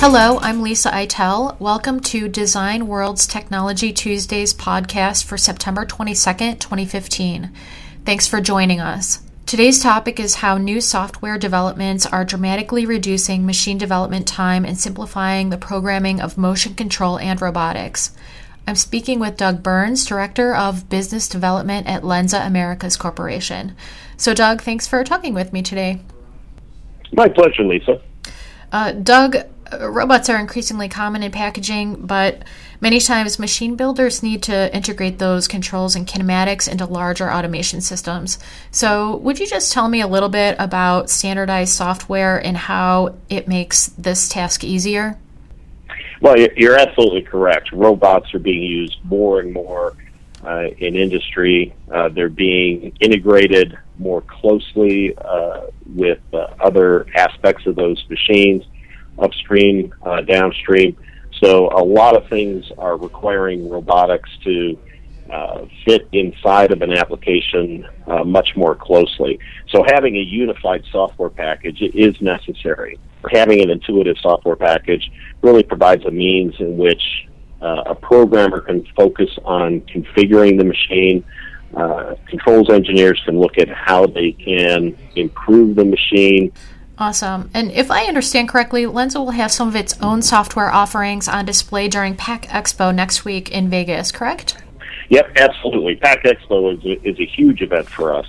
Hello, I'm Lisa Eitel. Welcome to Design World's Technology Tuesdays podcast for September 22nd, 2015. Thanks for joining us. Today's topic is how new software developments are dramatically reducing machine development time and simplifying the programming of motion control and robotics. I'm speaking with Doug Burns, Director of Business Development at Lenze Americas Corporation. So, Doug, thanks for talking with me today. My pleasure, Lisa. Uh, Doug, robots are increasingly common in packaging, but many times machine builders need to integrate those controls and kinematics into larger automation systems. So, would you just tell me a little bit about standardized software and how it makes this task easier? Well, you're absolutely correct. Robots are being used more and more uh, in industry. Uh, they're being integrated more closely uh, with uh, other aspects of those machines upstream, uh, downstream. So a lot of things are requiring robotics to uh, fit inside of an application uh, much more closely. So having a unified software package is necessary. Having an intuitive software package really provides a means in which uh, a programmer can focus on configuring the machine. Uh, controls engineers can look at how they can improve the machine, Awesome. And if I understand correctly, Lenze will have some of its own software offerings on display during PACK Expo next week in Vegas, correct? Yep, absolutely. PACK Expo is a, is a huge event for us.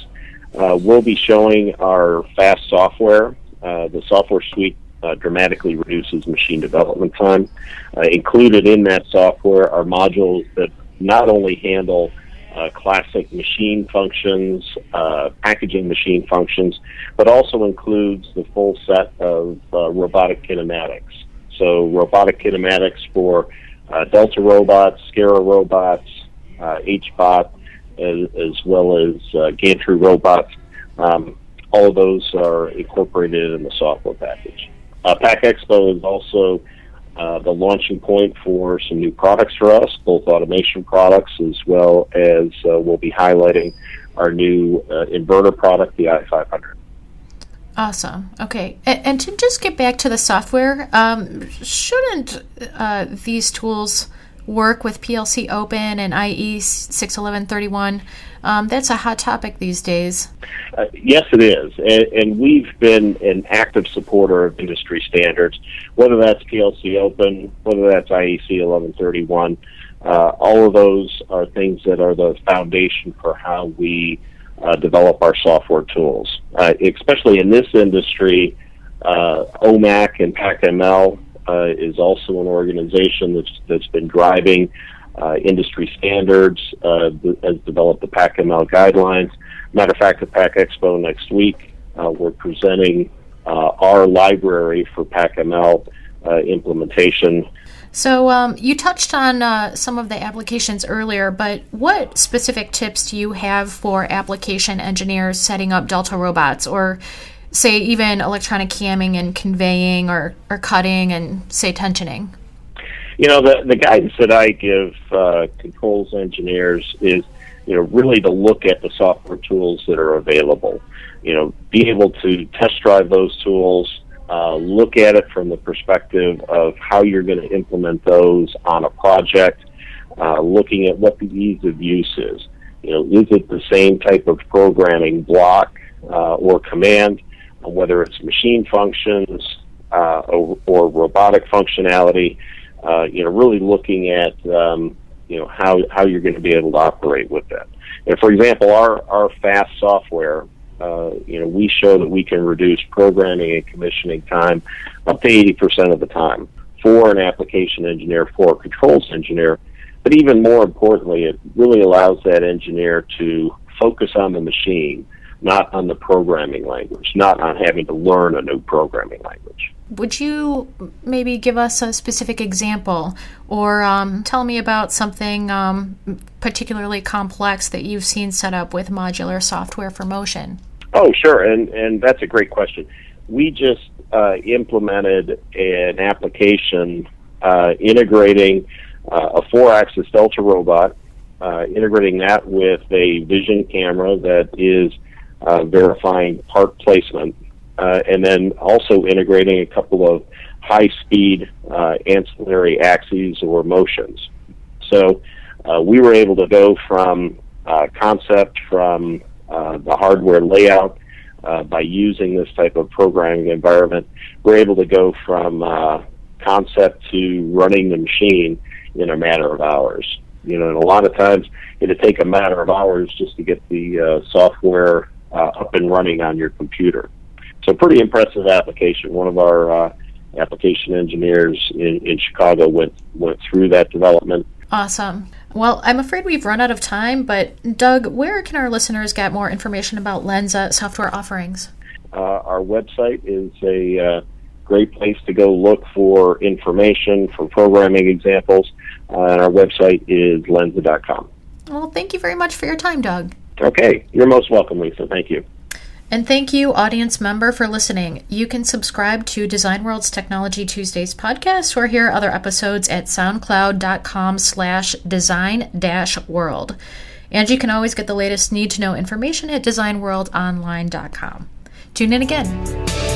Uh, we'll be showing our fast software. Uh, the software suite uh, dramatically reduces machine development time. Uh, included in that software are modules that not only handle uh, classic machine functions, uh, packaging machine functions, but also includes the full set of uh, robotic kinematics. So robotic kinematics for uh, Delta robots, Scara robots, uh, HBot, as, as, well as uh, gantry robots. Um, all of those are incorporated in the software package. Uh, PACK Expo is also uh, the launching point for some new products for us, both automation products as well as uh, we'll be highlighting our new uh, inverter product, the i500. Awesome. Okay. And, and, to just get back to the software, um, shouldn't uh, these tools work with PLC Open and IE 61131? Um, that's a hot topic these days. Uh, yes, it is. And, and, we've been an active supporter of industry standards, whether that's PLC Open, whether that's IEC 1131. Uh, all of those are things that are the foundation for how we uh, develop our software tools. Uh, especially in this industry, uh, OMAC and PACML uh, is also an organization that's, that's been driving uh, industry standards, uh, has developed the PACML guidelines. Matter of fact, at PACK Expo next week, uh, we're presenting uh, our library for PACML uh, implementation. So um, you touched on uh, some of the applications earlier, but what specific tips do you have for application engineers setting up Delta robots, or say even electronic camming and conveying, or, or cutting and say tensioning? you know, the the guidance that I give uh, controls engineers is, you know, really to look at the software tools that are available. You know, be able to test drive those tools, uh, look at it from the perspective of how you're going to implement those on a project, uh, looking at what the ease of use is. You know, is it the same type of programming block uh, or command, whether it's machine functions uh, or, or robotic functionality? uh, you know, really looking at, um, you know, how, how you're going to be able to operate with that. And for example, our, our fast software, uh, you know, we show that we can reduce programming and commissioning time up to 80% of the time for an application engineer, for a controls engineer. But even more importantly, it really allows that engineer to focus on the machine, not on the programming language, not on having to learn a new programming language. Would you maybe give us a specific example or um, tell me about something um, particularly complex that you've seen set up with modular software for motion? Oh, sure. And, and that's a great question. We just uh, implemented an application uh, integrating uh, a four axis Delta robot, uh, integrating that with a vision camera that is uh, verifying part placement uh, and then also integrating a couple of high speed uh, ancillary axes or motions. So uh, we were able to go from concept from the hardware layout uh, by using this type of programming environment. We're able to go from uh, concept to running the machine in a matter of hours. You know, and a lot of times it'd take a matter of hours just to get the uh, software up and running on your computer. So, pretty impressive application. One of our uh, application engineers in, in Chicago went went through that development. Awesome. Well, I'm afraid we've run out of time, but Doug, where can our listeners get more information about Lenze software offerings? Uh, our website is a uh, great place to go look for information, for programming examples, uh, and our website is lenze.com. Well, thank you very much for your time, Doug. Okay, you're most welcome, Lisa. Thank you. And thank you, audience member, for listening. You can subscribe to Design World's Technology Tuesdays podcast or hear other episodes at soundcloud.com slash design dash world. And you can always get the latest need to know information at designworldonline.com. Tune in again.